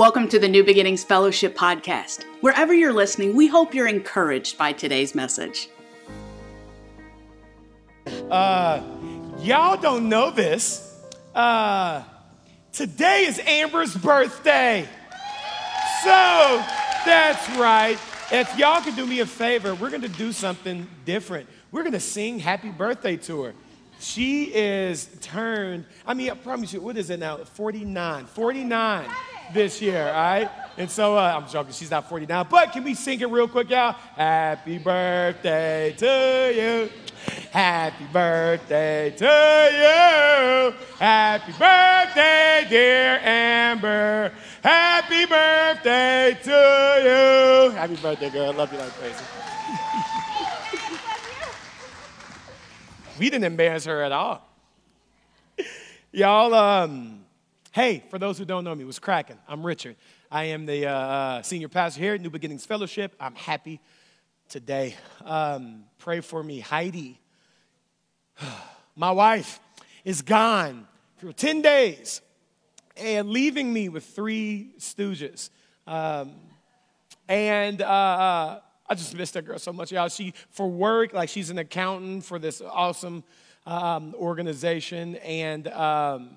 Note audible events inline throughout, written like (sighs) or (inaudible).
Welcome to the New Beginnings Fellowship podcast. Wherever you're listening, we hope you're encouraged by today's message. Uh, y'all don't know this. Uh, today is Amber's birthday. So that's right. If y'all could do me a favor, we're going to do something different. We're going to sing happy birthday to her. She is turned, I mean, I promise you, what is it now? 49. 49 this year, all right? And so uh, I'm joking, she's not 49, but can we sing it real quick, y'all? Happy birthday to you. Happy birthday to you. Happy birthday, dear Amber. Happy birthday to you. Happy birthday, girl. Love you like crazy. we didn't embarrass her at all. Y'all, um, hey, for those who don't know me, was cracking. I'm Richard. I am the uh, uh, senior pastor here at New Beginnings Fellowship. I'm happy today. Um, pray for me, Heidi. (sighs) My wife is gone for 10 days and leaving me with three stooges. Um, and uh, uh, I just missed that girl so much, y'all. She, for work, like she's an accountant for this awesome um, organization. And um,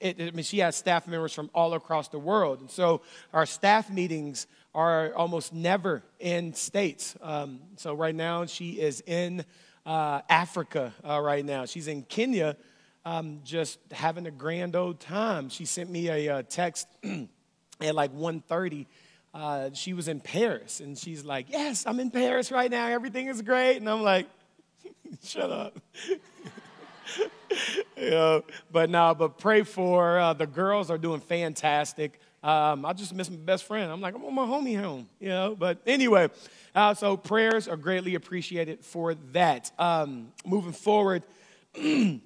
it, I mean, she has staff members from all across the world. And so our staff meetings are almost never in states. Um, so right now, she is in uh, Africa uh, right now. She's in Kenya, um, just having a grand old time. She sent me a, a uh, text (clears throat) at like 1.30. Uh, she was in Paris, and she's like, yes, I'm in Paris right now. Everything is great. And I'm like, (laughs) shut up. (laughs) (laughs) know, but no, but pray for uh, the girls are doing fantastic. Um, I just miss my best friend. I'm like, I'm on my homie home, you know. But anyway, uh, so prayers are greatly appreciated for that. Um, moving forward, (clears throat)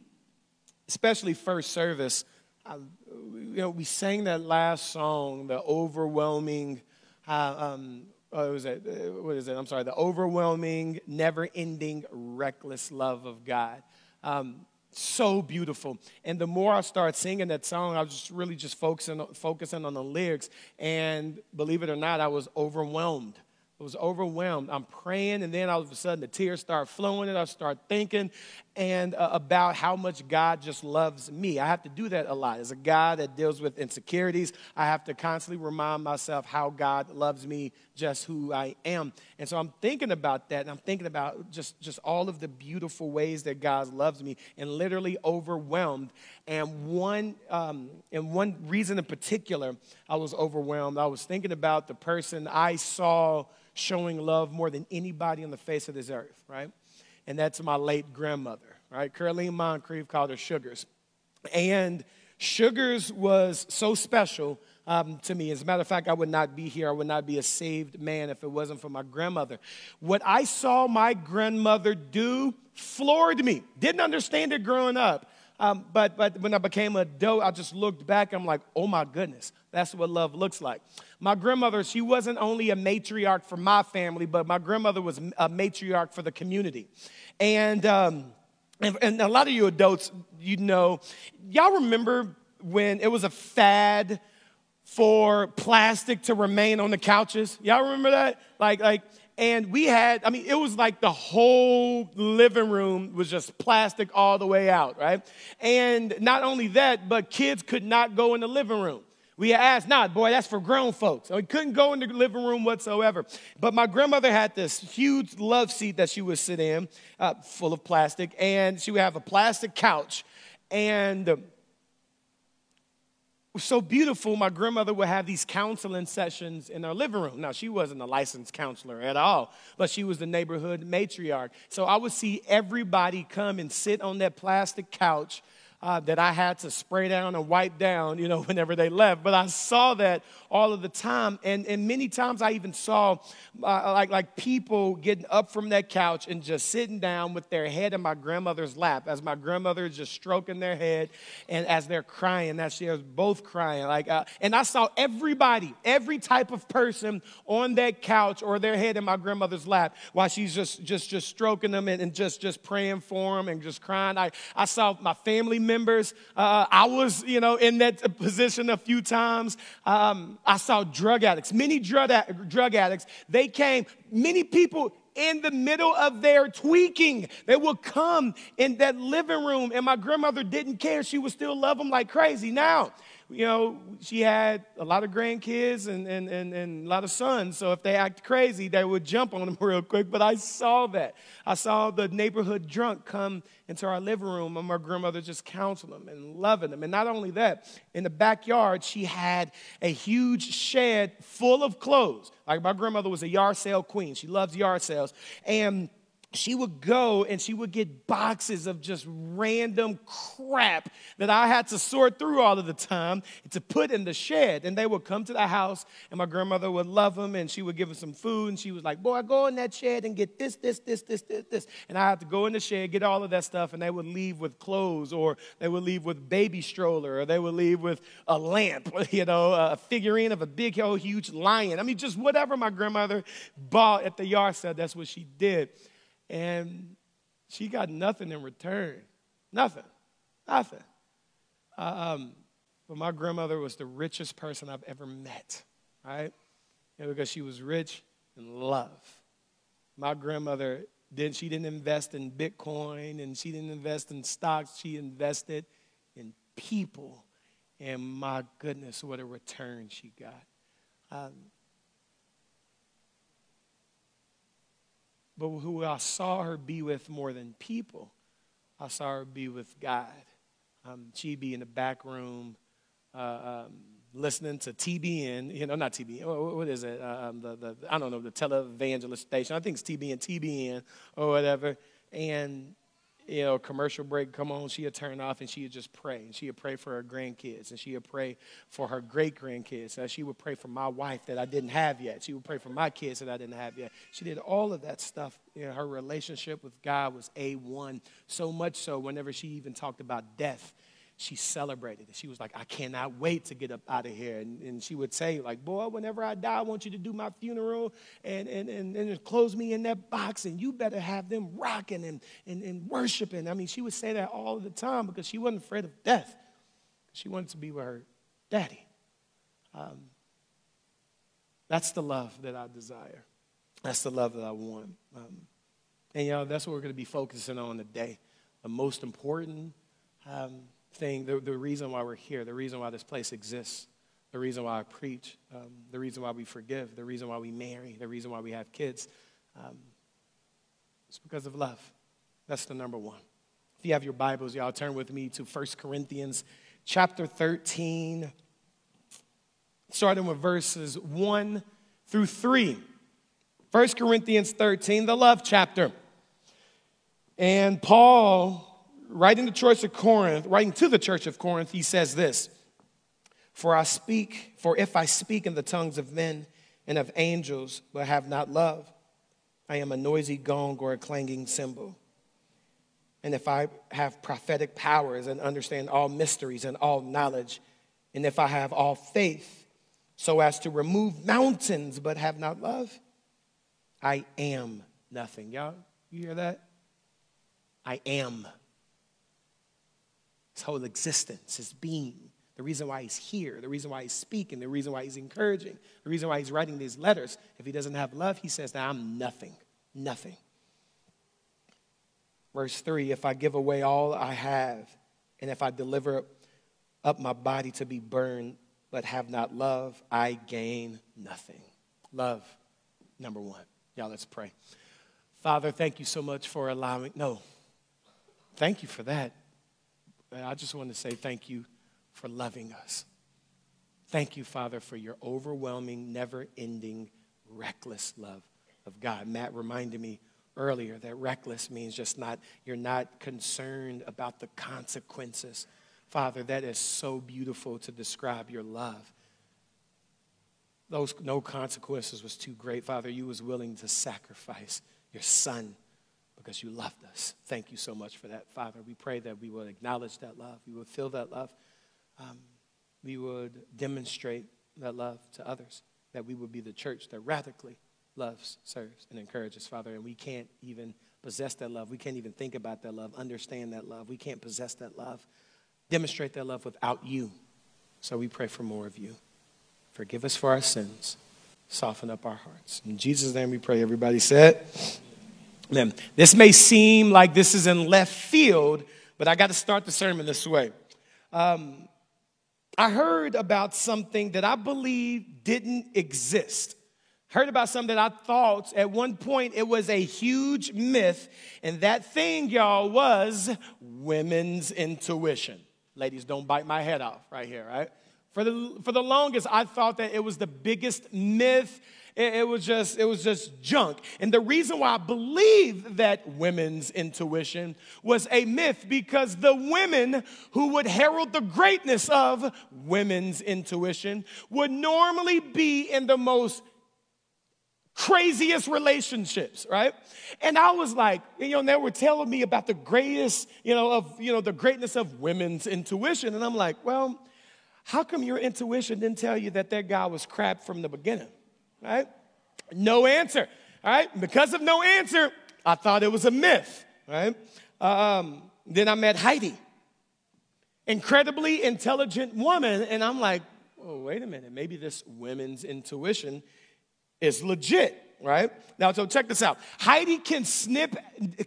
especially first service, uh, you know, we sang that last song, the overwhelming. Uh, um, was it? Uh, what is it? I'm sorry. The overwhelming, never-ending, reckless love of God. Um, so beautiful. And the more I start singing that song, I was just really just focusing, focusing on the lyrics. And believe it or not, I was overwhelmed. I was overwhelmed. I'm praying, and then all of a sudden the tears start flowing, and I start thinking and uh, about how much God just loves me. I have to do that a lot. As a guy that deals with insecurities, I have to constantly remind myself how God loves me, just who I am. And so I'm thinking about that, and I'm thinking about just, just all of the beautiful ways that God loves me, and literally overwhelmed. And one, um, and one reason in particular, I was overwhelmed. I was thinking about the person I saw showing love more than anybody on the face of this earth, right? And that's my late grandmother, right? Caroline Moncrief called her Sugars. And Sugars was so special um, to me. As a matter of fact, I would not be here. I would not be a saved man if it wasn't for my grandmother. What I saw my grandmother do floored me. Didn't understand it growing up. Um, but, but when I became an adult, I just looked back. I'm like, oh my goodness, that's what love looks like. My grandmother, she wasn't only a matriarch for my family, but my grandmother was a matriarch for the community. And, um, and, and a lot of you adults, you know, y'all remember when it was a fad for plastic to remain on the couches? Y'all remember that? Like, like, and we had, I mean, it was like the whole living room was just plastic all the way out, right? And not only that, but kids could not go in the living room. We asked, nah, boy, that's for grown folks. So we couldn't go in the living room whatsoever. But my grandmother had this huge love seat that she would sit in, uh, full of plastic, and she would have a plastic couch. And so beautiful, my grandmother would have these counseling sessions in our living room. Now, she wasn't a licensed counselor at all, but she was the neighborhood matriarch. So I would see everybody come and sit on that plastic couch uh, that I had to spray down and wipe down, you know, (laughs) whenever they left. But I saw that all of the time. And, and many times I even saw uh, like, like people getting up from that couch and just sitting down with their head in my grandmother's lap as my grandmother is just stroking their head and as they're crying, as she was both crying. Like, uh, and I saw everybody, every type of person on that couch or their head in my grandmother's lap while she's just, just, just stroking them and, and just, just praying for them and just crying. I, I saw my family members. Uh, I was, you know, in that position a few times. Um, I saw drug addicts, many drug, drug addicts. They came, many people in the middle of their tweaking. They would come in that living room, and my grandmother didn't care. She would still love them like crazy. Now, you know, she had a lot of grandkids and, and, and, and a lot of sons. So if they act crazy, they would jump on them (laughs) real quick. But I saw that. I saw the neighborhood drunk come into our living room and my grandmother just counsel them and loving them. And not only that, in the backyard, she had a huge shed full of clothes. Like my grandmother was a yard sale queen. She loves yard sales. And she would go and she would get boxes of just random crap that I had to sort through all of the time to put in the shed. And they would come to the house, and my grandmother would love them, and she would give them some food. And she was like, Boy, go in that shed and get this, this, this, this, this, this. And I had to go in the shed, get all of that stuff, and they would leave with clothes, or they would leave with baby stroller, or they would leave with a lamp, (laughs) you know, a figurine of a big, old, huge lion. I mean, just whatever my grandmother bought at the yard sale, that's what she did. And she got nothing in return. Nothing. Nothing. Uh, um, but my grandmother was the richest person I've ever met, right? Because she was rich in love. My grandmother didn't, she didn't invest in Bitcoin and she didn't invest in stocks. She invested in people. And my goodness, what a return she got. Um, but who I saw her be with more than people, I saw her be with God. Um, she'd be in the back room uh, um, listening to TBN, you know, not TBN, what is it? Uh, um, the, the, I don't know, the televangelist station. I think it's TBN, TBN, or whatever. And you know, commercial break come on, she would turn off and she would just pray. And she would pray for her grandkids and she would pray for her great grandkids. And she would pray for my wife that I didn't have yet. She would pray for my kids that I didn't have yet. She did all of that stuff. You know, her relationship with God was A1. So much so, whenever she even talked about death, she celebrated it. She was like, I cannot wait to get up out of here. And, and she would say, like, boy, whenever I die, I want you to do my funeral and, and, and, and close me in that box, and you better have them rocking and, and, and worshiping. I mean, she would say that all the time because she wasn't afraid of death. She wanted to be with her daddy. Um, that's the love that I desire. That's the love that I want. Um, and, know, that's what we're going to be focusing on today. The most important um, thing, the, the reason why we're here, the reason why this place exists, the reason why I preach, um, the reason why we forgive, the reason why we marry, the reason why we have kids. Um, it's because of love. That's the number one. If you have your Bibles, y'all turn with me to 1 Corinthians chapter 13, starting with verses 1 through 3. 1 Corinthians 13, the love chapter. And Paul writing the church of Corinth, writing to the church of Corinth, he says this For I speak, for if I speak in the tongues of men and of angels, but have not love, I am a noisy gong or a clanging cymbal. And if I have prophetic powers and understand all mysteries and all knowledge, and if I have all faith so as to remove mountains but have not love, I am nothing. Y'all, you hear that? I am his whole existence, his being, the reason why he's here, the reason why he's speaking, the reason why he's encouraging, the reason why he's writing these letters. If he doesn't have love, he says that I'm nothing, nothing. Verse 3 If I give away all I have, and if I deliver up my body to be burned, but have not love, I gain nothing. Love, number one. Y'all, let's pray. Father, thank you so much for allowing, no, thank you for that. I just want to say thank you for loving us. Thank you, Father, for your overwhelming, never ending, reckless love of God. Matt reminded me earlier that reckless means just not, you're not concerned about the consequences. Father, that is so beautiful to describe your love. Those no consequences was too great, Father. You was willing to sacrifice your son because you loved us. Thank you so much for that, Father. We pray that we will acknowledge that love, we will feel that love, um, we would demonstrate that love to others, that we would be the church that radically loves, serves, and encourages, Father. And we can't even possess that love. We can't even think about that love, understand that love. We can't possess that love demonstrate that love without you. So we pray for more of you. Forgive us for our sins. Soften up our hearts. In Jesus' name we pray. Everybody said, Amen. This may seem like this is in left field, but I got to start the sermon this way. Um, I heard about something that I believe didn't exist. Heard about something that I thought at one point it was a huge myth, and that thing, y'all, was women's intuition. Ladies, don't bite my head off right here, right? For the, for the longest, I thought that it was the biggest myth. It, it, was just, it was just junk. And the reason why I believe that women's intuition was a myth because the women who would herald the greatness of women's intuition would normally be in the most craziest relationships, right? And I was like, you know, they were telling me about the greatest, you know, of, you know, the greatness of women's intuition. And I'm like, well, how come your intuition didn't tell you that that guy was crap from the beginning? Right? No answer. All right? Because of no answer, I thought it was a myth. Right? Um, then I met Heidi, incredibly intelligent woman, and I'm like, oh, wait a minute, maybe this women's intuition is legit, right? Now, so check this out. Heidi can snip,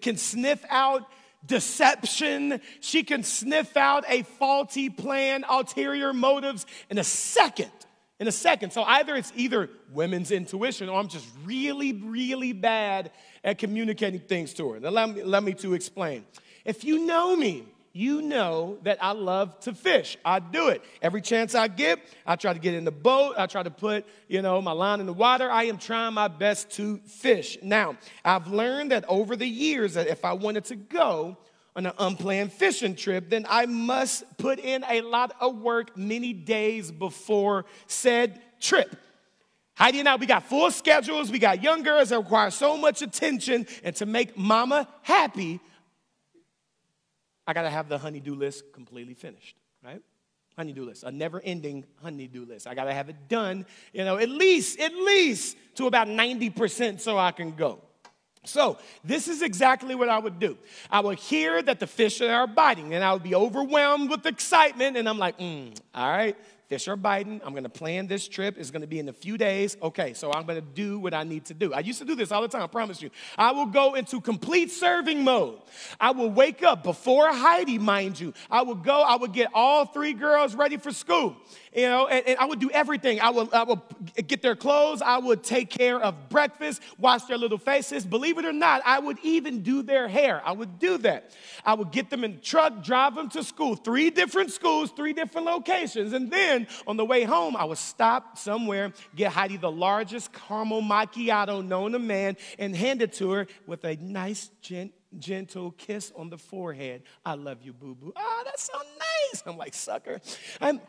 can sniff out deception. She can sniff out a faulty plan, ulterior motives in a second. In a second. So either it's either women's intuition or I'm just really, really bad at communicating things to her. Now let me, let me to explain. If you know me, you know that I love to fish. I do it. Every chance I get, I try to get in the boat. I try to put, you know, my line in the water. I am trying my best to fish. Now, I've learned that over the years that if I wanted to go on an unplanned fishing trip, then I must put in a lot of work many days before said trip. Heidi and I, we got full schedules. We got young girls that require so much attention. And to make mama happy, I got to have the honeydew list completely finished, right? Honeydew list, a never ending honeydew list. I got to have it done, you know, at least, at least to about 90% so I can go. So, this is exactly what I would do. I would hear that the fish are biting, and I would be overwhelmed with excitement, and I'm like, mm, all right, Fish are biting. I'm going to plan this trip. It's going to be in a few days. Okay, so I'm going to do what I need to do. I used to do this all the time, I promise you. I will go into complete serving mode. I will wake up before Heidi, mind you. I will go, I would get all three girls ready for school you know, and, and, I would do everything. I would, I would get their clothes, I would take care of breakfast, wash their little faces. Believe it or not, I would even do their hair. I would do that. I would get them in the truck, drive them to school, three different schools, three different locations. And then on the way home, I would stop somewhere, get Heidi the largest caramel macchiato known to man, and hand it to her with a nice, gent, gentle kiss on the forehead. I love you, boo boo. Ah, oh, that's so nice. I'm like, sucker. I'm,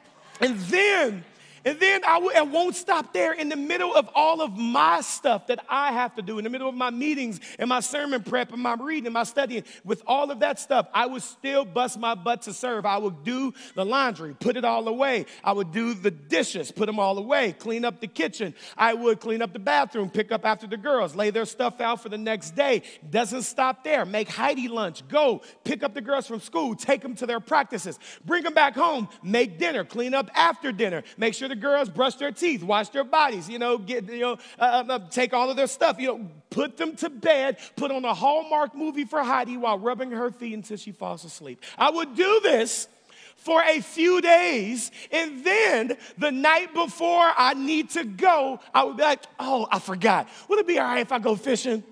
and then and then I w- I won't stop there in the middle of all of my stuff that I have to do, in the middle of my meetings and my sermon prep and my reading and my studying. With all of that stuff, I would still bust my butt to serve. I would do the laundry, put it all away. I would do the dishes, put them all away, clean up the kitchen. I would clean up the bathroom, pick up after the girls, lay their stuff out for the next day. Doesn't stop there. Make Heidi lunch, go pick up the girls from school, take them to their practices, bring them back home, make dinner, clean up after dinner, make sure the girls brush their teeth, wash their bodies, you know, get, you know, uh, uh, uh, take all of their stuff, you know, put them to bed, put on a Hallmark movie for Heidi while rubbing her feet until she falls asleep. I would do this for a few days. And then the night before I need to go, I would be like, oh, I forgot. Would it be all right if I go fishing?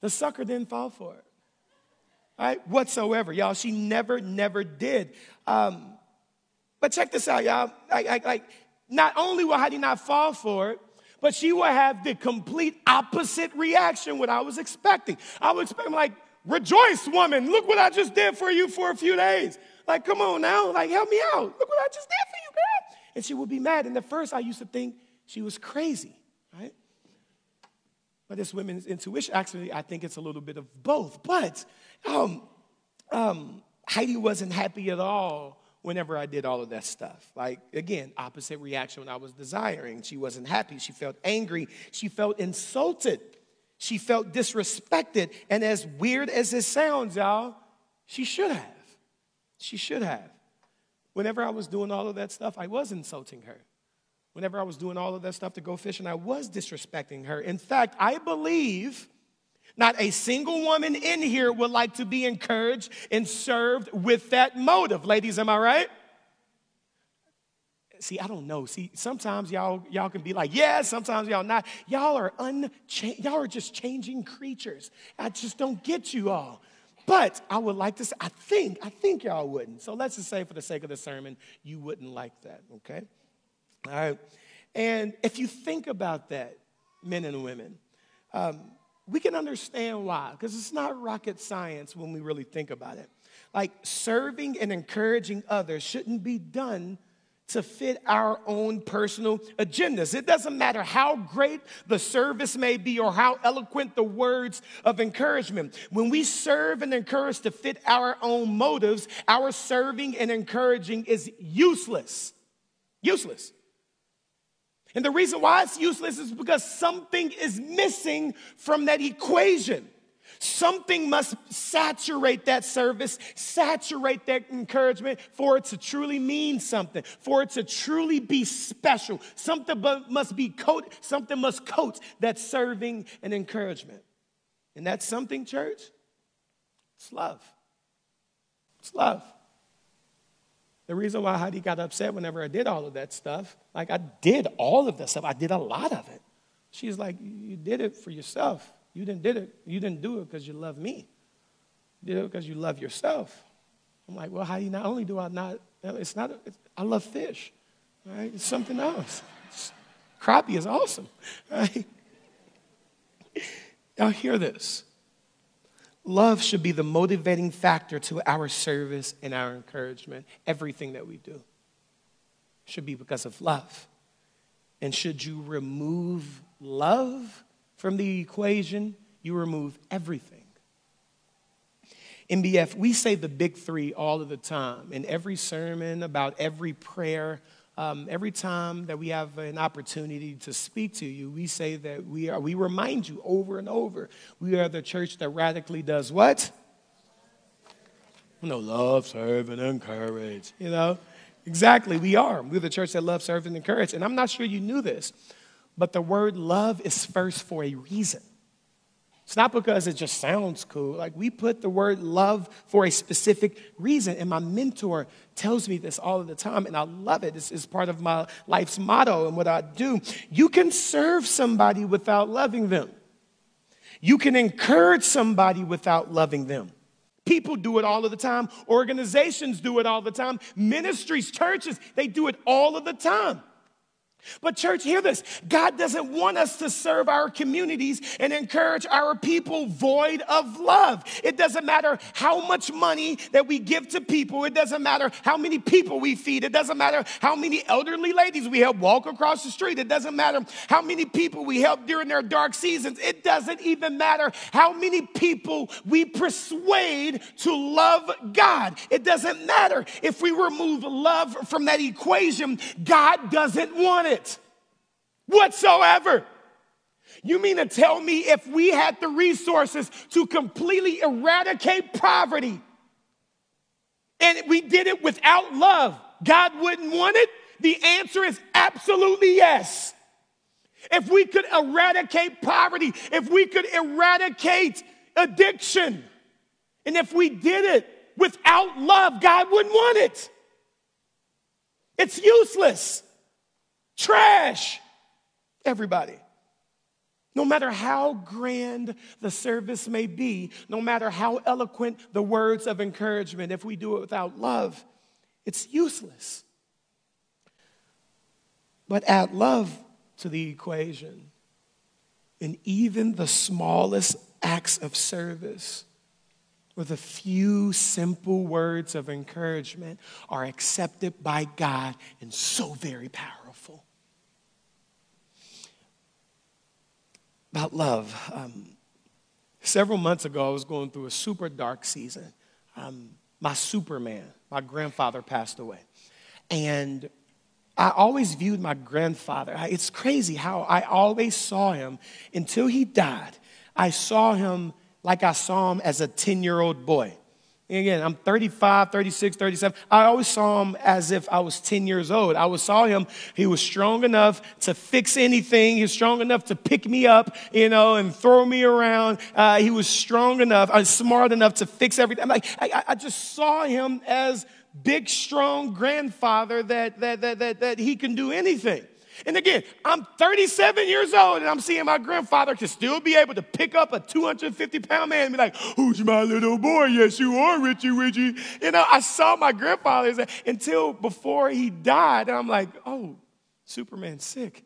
The sucker didn't fall for it. Right? Whatsoever. Y'all, she never, never did. Um, but check this out, y'all. Like, like, like, not only will Heidi not fall for it, but she will have the complete opposite reaction what I was expecting. I was expecting like, rejoice, woman. Look what I just did for you for a few days. Like, come on now, like, help me out. Look what I just did for you, girl. And she would be mad. And at first, I used to think she was crazy, right? But this women's intuition, actually, I think it's a little bit of both. But um, um, Heidi wasn't happy at all whenever I did all of that stuff. Like, again, opposite reaction when I was desiring. She wasn't happy. She felt angry. She felt insulted. She felt disrespected. And as weird as it sounds, y'all, she should have. She should have. Whenever I was doing all of that stuff, I was insulting her. Whenever I was doing all of that stuff to go fishing, I was disrespecting her. In fact, I believe not a single woman in here would like to be encouraged and served with that motive. Ladies, am I right? See, I don't know. See, sometimes y'all y'all can be like, yeah, sometimes y'all not. Y'all are uncha- y'all are just changing creatures. I just don't get you all. But I would like to say, I think, I think y'all wouldn't. So let's just say for the sake of the sermon, you wouldn't like that, okay? All right. And if you think about that, men and women, um, we can understand why, because it's not rocket science when we really think about it. Like serving and encouraging others shouldn't be done to fit our own personal agendas. It doesn't matter how great the service may be or how eloquent the words of encouragement. When we serve and encourage to fit our own motives, our serving and encouraging is useless. Useless. And the reason why it's useless is because something is missing from that equation. Something must saturate that service, saturate that encouragement for it to truly mean something, for it to truly be special. Something must be coat, something must coat that serving and encouragement. And that's something, church. It's love. It's love. The reason why Heidi got upset whenever I did all of that stuff, like I did all of that stuff, I did a lot of it. She's like, You did it for yourself. You didn't did it. You didn't do it because you love me. You did it because you love yourself. I'm like, well, you not only do I not, it's not, it's, I love fish, right? It's something else. It's, crappie is awesome, (laughs) right? Now, hear this. Love should be the motivating factor to our service and our encouragement. Everything that we do should be because of love. And should you remove love, from the equation, you remove everything. NBF, we say the big three all of the time. In every sermon, about every prayer, um, every time that we have an opportunity to speak to you, we say that we are, we remind you over and over, we are the church that radically does what? You know, love, serve, and encourage. You know, exactly, we are. We're the church that loves, serve, and encourage. And I'm not sure you knew this, but the word love is first for a reason. It's not because it just sounds cool. Like we put the word love for a specific reason. And my mentor tells me this all of the time, and I love it. This is part of my life's motto and what I do. You can serve somebody without loving them, you can encourage somebody without loving them. People do it all of the time. Organizations do it all the time. Ministries, churches, they do it all of the time. But, church, hear this. God doesn't want us to serve our communities and encourage our people void of love. It doesn't matter how much money that we give to people, it doesn't matter how many people we feed, it doesn't matter how many elderly ladies we help walk across the street, it doesn't matter how many people we help during their dark seasons, it doesn't even matter how many people we persuade to love God. It doesn't matter if we remove love from that equation, God doesn't want it it whatsoever. You mean to tell me if we had the resources to completely eradicate poverty and we did it without love, God wouldn't want it? The answer is absolutely yes. If we could eradicate poverty, if we could eradicate addiction, and if we did it without love, God wouldn't want it. It's useless. Trash. Everybody. No matter how grand the service may be, no matter how eloquent the words of encouragement, if we do it without love, it's useless. But add love to the equation, and even the smallest acts of service with a few simple words of encouragement are accepted by God and so very powerful. About love. Um, several months ago, I was going through a super dark season. Um, my Superman, my grandfather passed away. And I always viewed my grandfather. It's crazy how I always saw him until he died. I saw him like I saw him as a 10 year old boy. Again, I'm 35, 36, 37. I always saw him as if I was 10 years old. I always saw him, he was strong enough to fix anything. He was strong enough to pick me up, you know, and throw me around. Uh, he was strong enough, uh, smart enough to fix everything. I'm like, I, I just saw him as big, strong grandfather that, that, that, that, that he can do anything. And again, I'm 37 years old and I'm seeing my grandfather can still be able to pick up a 250 pound man and be like, Who's my little boy? Yes, you are, Richie, Richie. You know, I saw my grandfather until before he died. And I'm like, Oh, Superman's sick.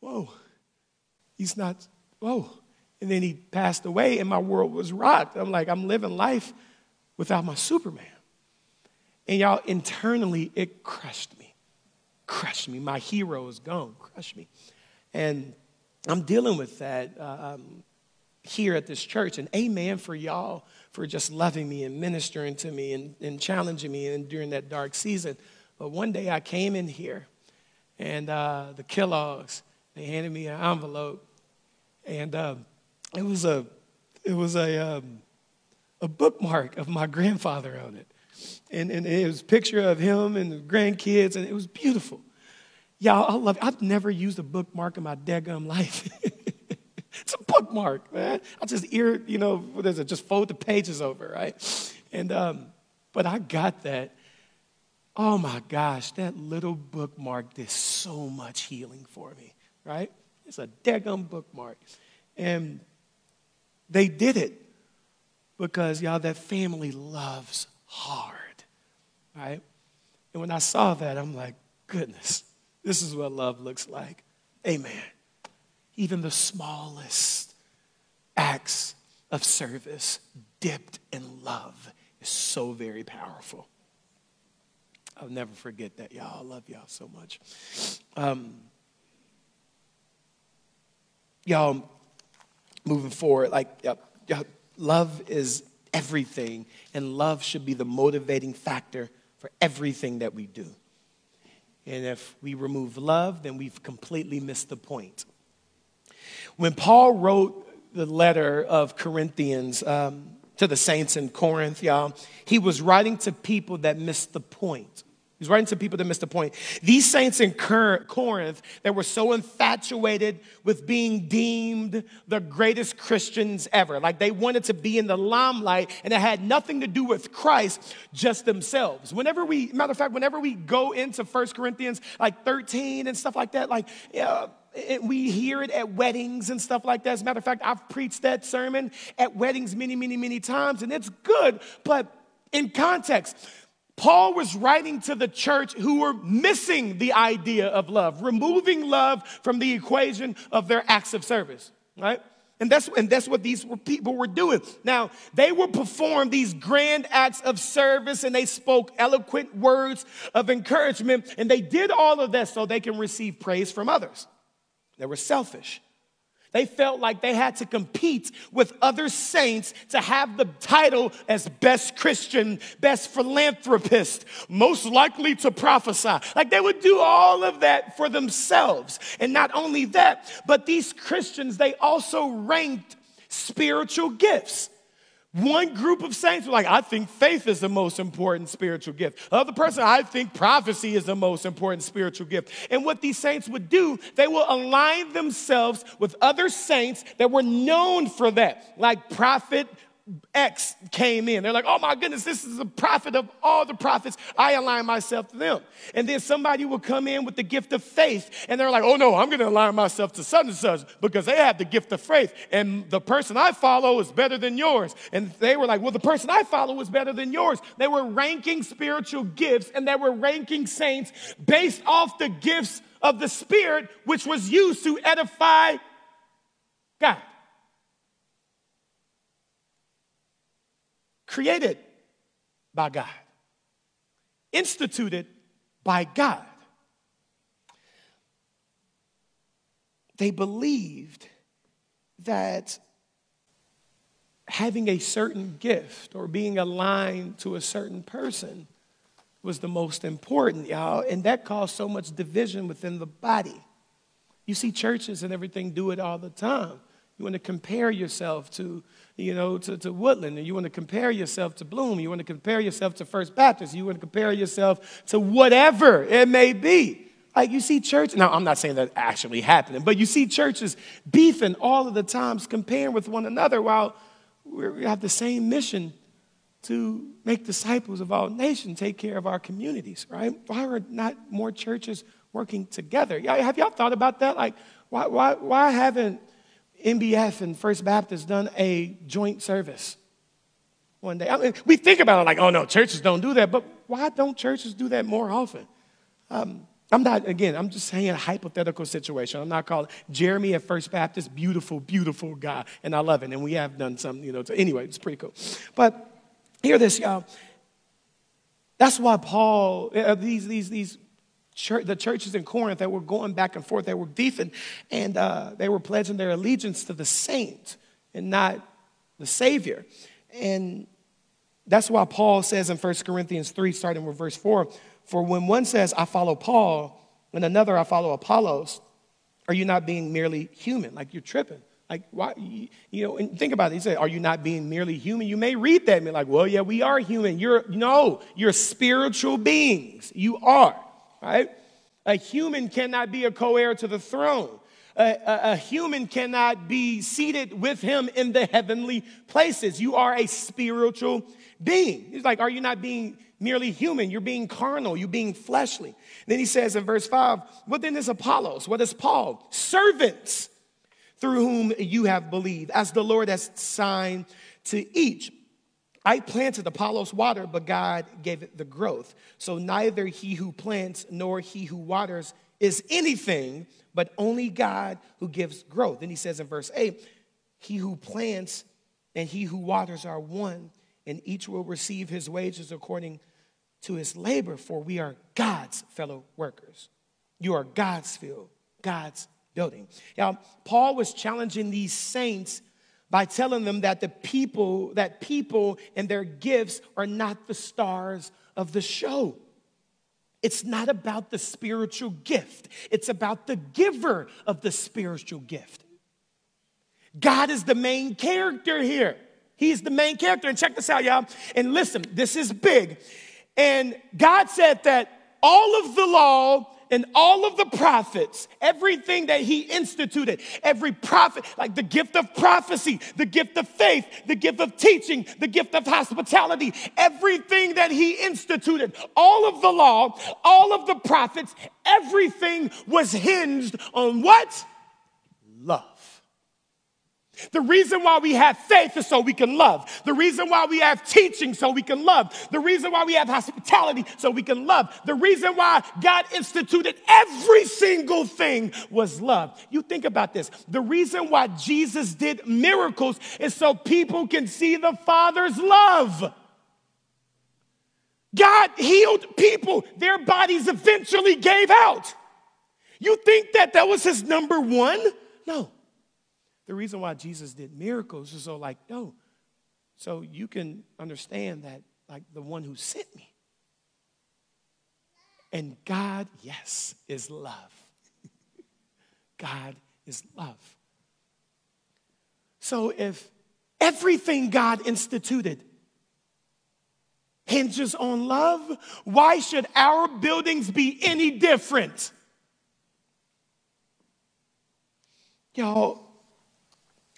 Whoa. He's not, whoa. And then he passed away and my world was rocked. I'm like, I'm living life without my Superman. And y'all, internally, it crushed me crush me. My hero is gone, crush me. And I'm dealing with that uh, um, here at this church. And amen for y'all for just loving me and ministering to me and, and challenging me and during that dark season. But one day I came in here and uh, the Kellogg's, they handed me an envelope. And uh, it was a, it was a, um, a bookmark of my (laughs) grandfather on it and, and it was a picture of him and the grandkids, and it was beautiful. Y'all, I love it. I've never used a bookmark in my daggum life. (laughs) it's a bookmark, man. I just ear, you know, what is it? Just fold the pages over, right? And um, but I got that. Oh my gosh, that little bookmark did so much healing for me, right? It's a daggum bookmark. And they did it because, y'all, that family loves hard right? And when I saw that, I'm like, goodness, this is what love looks like. Amen. Even the smallest acts of service dipped in love is so very powerful. I'll never forget that, y'all. I love y'all so much. Um, y'all, moving forward, like, y'all, love is everything, and love should be the motivating factor for everything that we do. And if we remove love, then we've completely missed the point. When Paul wrote the letter of Corinthians um, to the saints in Corinth, y'all, he was writing to people that missed the point. He's writing to people that missed the point. These saints in Corinth that were so infatuated with being deemed the greatest Christians ever, like they wanted to be in the limelight and it had nothing to do with Christ, just themselves. Whenever we, matter of fact, whenever we go into First Corinthians like 13 and stuff like that, like, yeah, we hear it at weddings and stuff like that. As a matter of fact, I've preached that sermon at weddings many, many, many times, and it's good, but in context, Paul was writing to the church who were missing the idea of love, removing love from the equation of their acts of service, right? And that's, and that's what these people were doing. Now, they would perform these grand acts of service and they spoke eloquent words of encouragement, and they did all of that so they can receive praise from others. They were selfish. They felt like they had to compete with other saints to have the title as best Christian, best philanthropist, most likely to prophesy. Like they would do all of that for themselves. And not only that, but these Christians, they also ranked spiritual gifts. One group of saints were like, I think faith is the most important spiritual gift. The other person, I think prophecy is the most important spiritual gift. And what these saints would do, they will align themselves with other saints that were known for that, like prophet, X came in. They're like, oh my goodness, this is the prophet of all the prophets. I align myself to them. And then somebody will come in with the gift of faith, and they're like, oh no, I'm going to align myself to such and such because they have the gift of faith. And the person I follow is better than yours. And they were like, well, the person I follow is better than yours. They were ranking spiritual gifts, and they were ranking saints based off the gifts of the Spirit, which was used to edify God. Created by God, instituted by God. They believed that having a certain gift or being aligned to a certain person was the most important, y'all, and that caused so much division within the body. You see churches and everything do it all the time. You want to compare yourself to, you know, to, to Woodland, and you want to compare yourself to Bloom. You want to compare yourself to First Baptist. You want to compare yourself to whatever it may be. Like you see church, now I'm not saying that actually happening, but you see churches beefing all of the times, comparing with one another while we have the same mission to make disciples of all nations, take care of our communities, right? Why are not more churches working together? Have y'all thought about that? Like, why, why, why haven't NBF and First Baptist done a joint service one day? I mean, we think about it like, oh no, churches don't do that, but why don't churches do that more often? Um, I'm not, again, I'm just saying a hypothetical situation. I'm not calling Jeremy at First Baptist beautiful, beautiful guy, and I love it. And we have done some, you know, anyway, it's pretty cool. But hear this, y'all. That's why Paul, uh, these, these, these church, the churches in Corinth that were going back and forth, they were beefing, and uh, they were pledging their allegiance to the saint and not the Savior. And that's why Paul says in 1 Corinthians 3, starting with verse 4, for when one says, I follow Paul, and another, I follow Apollos, are you not being merely human? Like you're tripping. Like, why, you know, and think about it. He said, Are you not being merely human? You may read that and be like, Well, yeah, we are human. You're, no, you're spiritual beings. You are, right? A human cannot be a co heir to the throne. A, a, a, human cannot be seated with him in the heavenly places. You are a spiritual being. He's like, Are you not being merely human. You're being carnal. You're being fleshly. Then he says in verse 5, What then is Apollos? What is Paul? Servants through whom you have believed, as the Lord has signed to each. I planted Apollos water, but God gave it the growth. So neither he who plants nor he who waters is anything, but only God who gives growth. Then he says in verse 8, He who plants and he who waters are one, and each will receive his wages according to his labor, for we are God's fellow workers. You are God's field, God's building. Now, Paul was challenging these saints by telling them that the people, that people and their gifts are not the stars of the show. It's not about the spiritual gift, it's about the giver of the spiritual gift. God is the main character here. He's the main character. And check this out, y'all. And listen, this is big. And God said that all of the law and all of the prophets, everything that he instituted, every prophet, like the gift of prophecy, the gift of faith, the gift of teaching, the gift of hospitality, everything that he instituted, all of the law, all of the prophets, everything was hinged on what? Love. The reason why we have faith is so we can love. The reason why we have teaching so we can love. The reason why we have hospitality so we can love. The reason why God instituted every single thing was love. You think about this. The reason why Jesus did miracles is so people can see the Father's love. God healed people, their bodies eventually gave out. You think that that was his number one? No. The reason why Jesus did miracles is so, like, no, so you can understand that, like, the one who sent me. And God, yes, is love. (laughs) God is love. So if everything God instituted hinges on love, why should our buildings be any different? Y'all,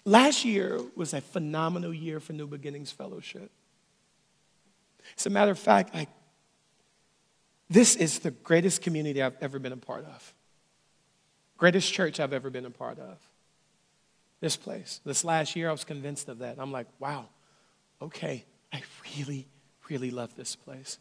Last year was a phenomenal year for New Beginnings Fellowship. As a matter of fact, I, this is the greatest community I've ever been a part of. Greatest church I've ever been a part of. This place. This last year, I was convinced of that. I'm like, wow, okay, I really, really love this place.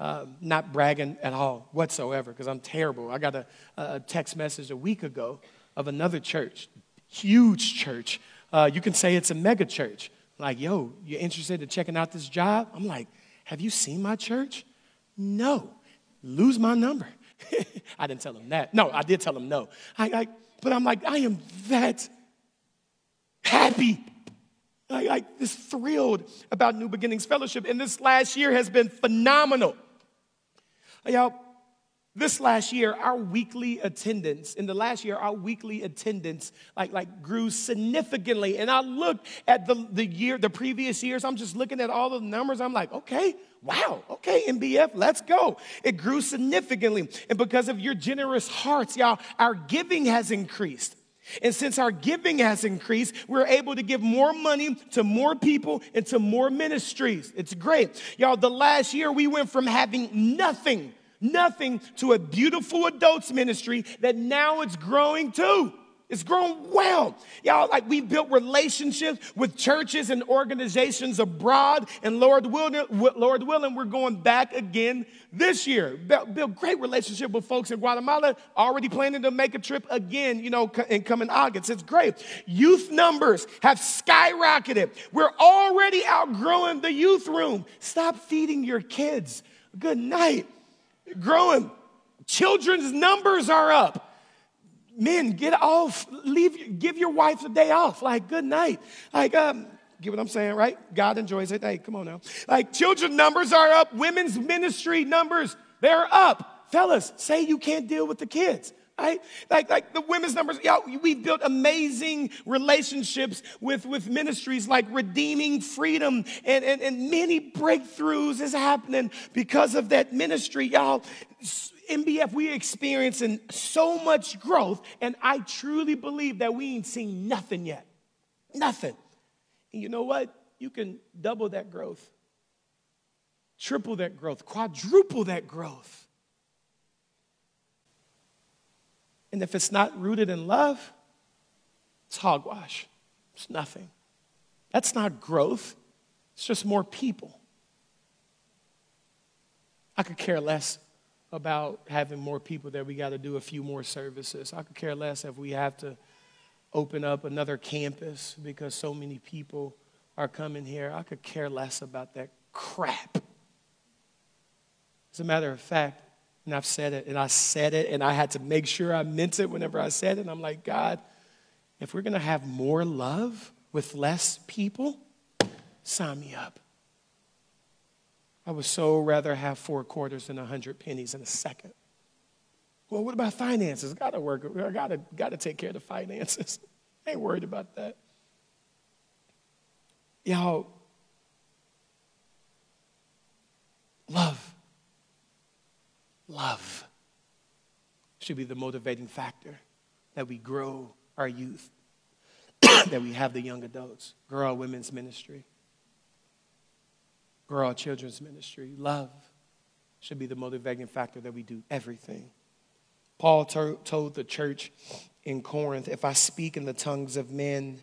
Um, not bragging at all whatsoever, because I'm terrible. I got a, a text message a week ago of another church, huge church, uh, you can say it's a mega church. Like, yo, you're interested in checking out this job? I'm like, have you seen my church? No. Lose my number. (laughs) I didn't tell him that. No, I did tell him no. I, I, but I'm like, I am that happy. I, like this thrilled about New Beginnings Fellowship. And this last year has been phenomenal. Y'all, this last year our weekly attendance in the last year our weekly attendance like like grew significantly. And i looked at the the year the previous years i'm just looking at all the numbers. I'm like okay wow okay nbf let's go. It grew significantly. And because of your generous hearts y'all our giving has increased. And since our giving has increased, we're able to give more money to more people and to more ministries. It's great. Y'all, the last year we went from having nothing nothing to a beautiful adults ministry that now it's growing too. It's grown well. Y'all, like we built relationships with churches and organizations abroad, and Lord willing, Lord willing, we're going back again this year. Built great relationship with folks in Guatemala, already planning to make a trip again, you know, in coming August. It's great. Youth numbers have skyrocketed. We're already outgrowing the youth room. Stop feeding your kids. Good night growing. Children's numbers are up. Men, get off. Leave. Give your wife a day off. Like good night. Like um, get what I'm saying, right? God enjoys it. Hey, come on now. Like children numbers are up. Women's ministry numbers they're up. Fellas, say you can't deal with the kids right? Like, like the women's numbers, y'all, we've built amazing relationships with, with ministries like Redeeming Freedom, and, and, and many breakthroughs is happening because of that ministry, y'all. NBF, we're experiencing so much growth, and I truly believe that we ain't seen nothing yet. Nothing. And you know what? You can double that growth, triple that growth, quadruple that growth And if it's not rooted in love, it's hogwash. It's nothing. That's not growth, it's just more people. I could care less about having more people that we got to do a few more services. I could care less if we have to open up another campus because so many people are coming here. I could care less about that crap. As a matter of fact, and I've said it, and I said it, and I had to make sure I meant it whenever I said it. And I'm like, God, if we're going to have more love with less people, sign me up. I would so rather have four quarters than a hundred pennies in a second. Well, what about finances? I gotta work, I gotta, gotta take care of the finances. I (laughs) ain't worried about that. Y'all, love love should be the motivating factor that we grow our youth, (coughs) that we have the young adults, grow our women's ministry, grow our children's ministry. Love should be the motivating factor that we do everything. Paul to- told the church in Corinth if I speak in the tongues of men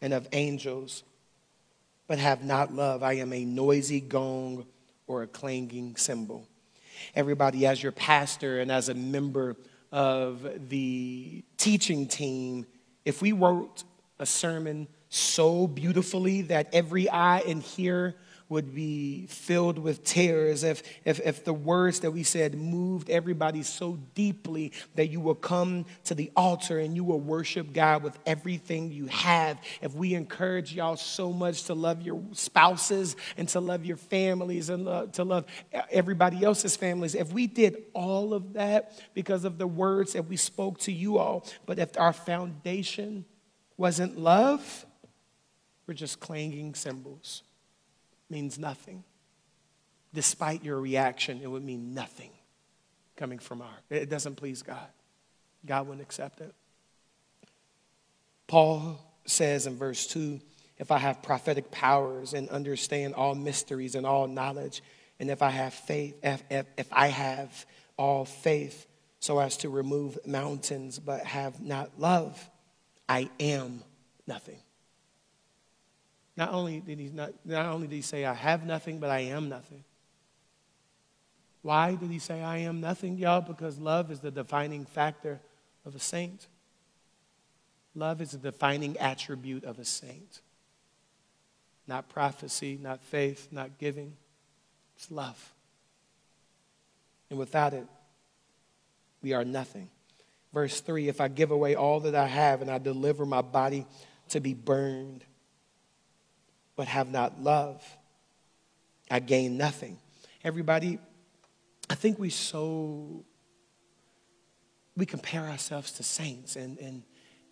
and of angels, but have not love, I am a noisy gong or a clanging cymbal everybody as your pastor and as a member of the teaching team, if we wrote a sermon so beautifully that every eye and hear would be filled with tears, if, if, if the words that we said moved everybody so deeply that you will come to the altar and you will worship God with everything you have, if we encourage y'all so much to love your spouses and to love your families and to love everybody else's families, if we did all of that because of the words that we spoke to you all, but if our foundation wasn't love, we're just clanging cymbals means nothing. Despite your reaction, it would mean nothing coming from our. It doesn't please God. God wouldn't accept it. Paul says in verse 2 if I have prophetic powers and understand all mysteries and all knowledge, and if I have faith, if, if, if I have all faith so as to remove mountains but have not love, I am nothing. Not only did he not, not only did he say, I have nothing, but I am nothing. Why did he say, I am nothing, y'all? Because love is the defining factor of a saint. Love is the defining attribute of a saint. Not prophecy, not faith, not giving. It's love. And without it, we are nothing. Verse 3 If I give away all that I have and I deliver my body to be burned, but have not love, I gain nothing. Everybody, I think we so we compare ourselves to saints and, and,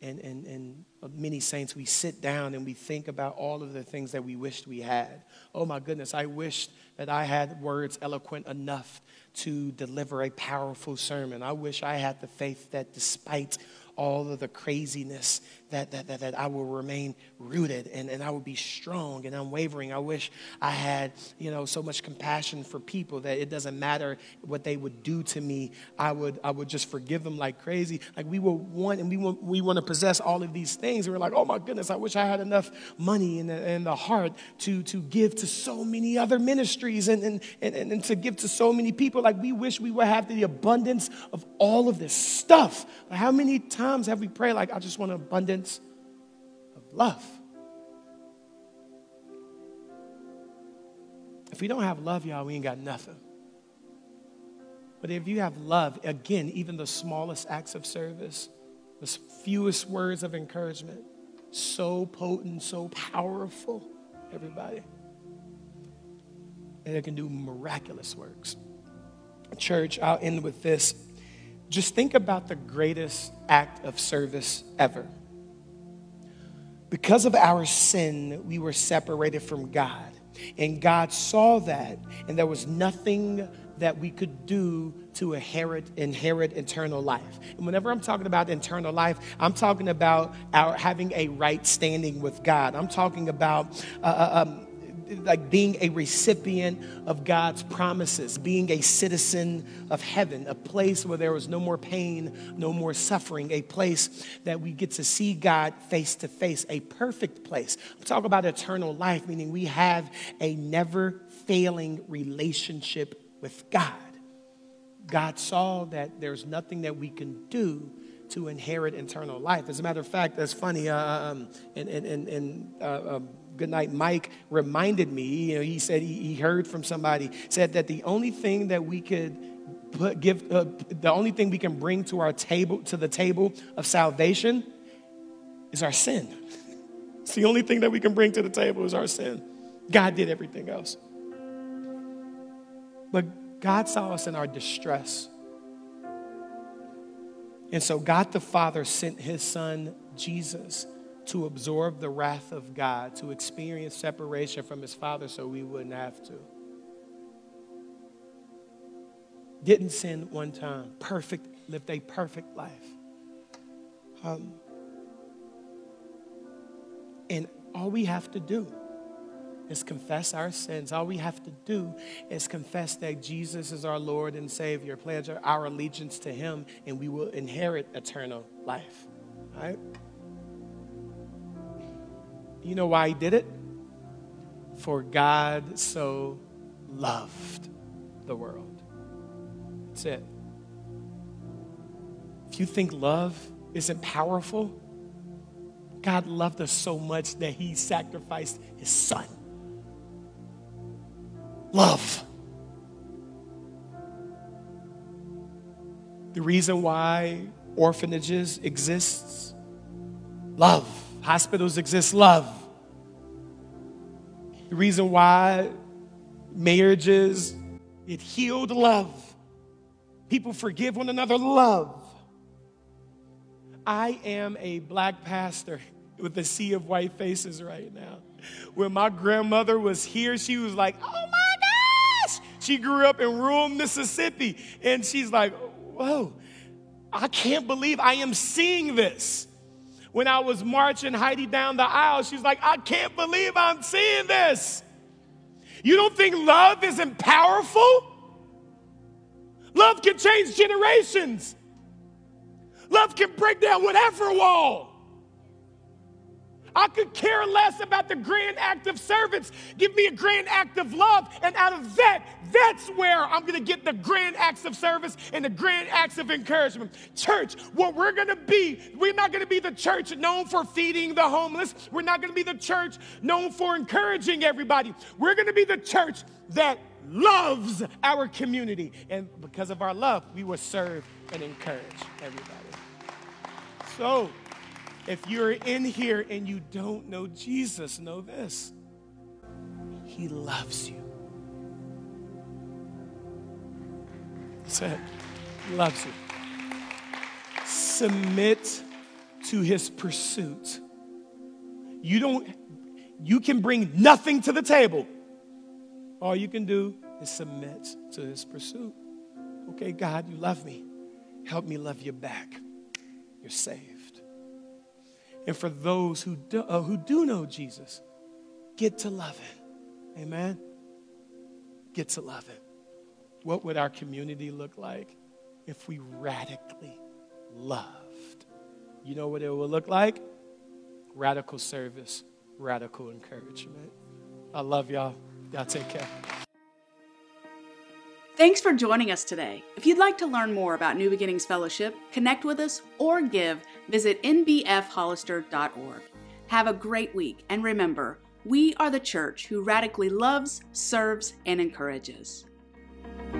and, and, and many saints, we sit down and we think about all of the things that we wished we had. Oh my goodness, I wished that I had words eloquent enough to deliver a powerful sermon. I wish I had the faith that despite all of the craziness that, that, that, that I will remain rooted and, and I will be strong and unwavering. I wish I had, you know, so much compassion for people that it doesn't matter what they would do to me. I would, I would just forgive them like crazy. Like we will want, and we want, we want to possess all of these things. And we're like, oh my goodness, I wish I had enough money and and the heart to, to give to so many other ministries and, and, and, and to give to so many people. Like we wish we would have the abundance of all of this stuff. how many times have we prayed like, I just want abundance of love. If we don't have love, y'all, we ain't got nothing. But if you have love, again, even the smallest acts of service, the fewest words of encouragement, so potent, so powerful, everybody. And it can do miraculous works. Church, I'll end with this. Just think about the greatest act of service ever. Because of our sin, we were separated from God. And God saw that, and there was nothing that we could do to inherit inherit eternal life. And whenever I'm talking about eternal life, I'm talking about our having a right standing with God. I'm talking about uh, uh um, like being a recipient of God's promises, being a citizen of heaven, a place where there was no more pain, no more suffering, a place that we get to see God face to face, a perfect place. I'm talking about eternal life, meaning we have a never failing relationship with God. God saw that there's nothing that we can do to inherit eternal life. As a matter of fact, that's funny. Uh, um, and and, and, and uh, um, good night mike reminded me you know he said he, he heard from somebody said that the only thing that we could put give uh, the only thing we can bring to our table to the table of salvation is our sin. It's the only thing that we can bring to the table is our sin. God did everything else. But god saw us in our distress. And so god the father sent his son jesus to absorb the wrath of God, to experience separation from his Father so we wouldn't have to. Didn't sin one time, perfect, lived a perfect life. Um, and all we have to do is confess our sins. All we have to do is confess that Jesus is our Lord and Savior, pledge our allegiance to Him, and we will inherit eternal life. Right? You know why he did it? For God so loved the world. That's it. If you think love isn't powerful, God loved us so much that he sacrificed his son. Love. The reason why orphanages exist, love. Hospitals exist, love. The reason why marriages it healed, love. People forgive one another, love. I am a black pastor with a sea of white faces right now. When my grandmother was here, she was like, oh my gosh! She grew up in rural Mississippi, and she's like, whoa, I can't believe I am seeing this when I was marching Heidi down the aisle, she's like, I can't believe I'm seeing this. You don't think love isn't powerful? Love can change generations. Love can break down whatever wall. I could care less about the grand act of service. Give me a grand act of love. And out of that, that's where I'm going to get the grand acts of service and the grand acts of encouragement. Church, what we're going to be, we're not going to be the church known for feeding the homeless. We're not going to be the church known for encouraging everybody. We're going to be the church that loves our community. And because of our love, we will serve and encourage everybody. So, if you're in here and you don't know Jesus, know this He loves you. He loves you. submit to his pursuit. You don't, you can bring nothing to the table. All you can do is submit to his pursuit. Okay, God, you love me. Help me love you back. You're saved. And for those who do, uh, who do know Jesus, get to love him. Amen? Get to love him. What would our community look like if we radically loved? You know what it will look like? Radical service, radical encouragement. I love y'all. Y'all take care. Thanks for joining us today. If you'd like to learn more about New Beginnings Fellowship, connect with us, or give, visit nbfhollister.org. Have a great week, and remember, we are the church who radically loves, serves, and encourages. Thank you.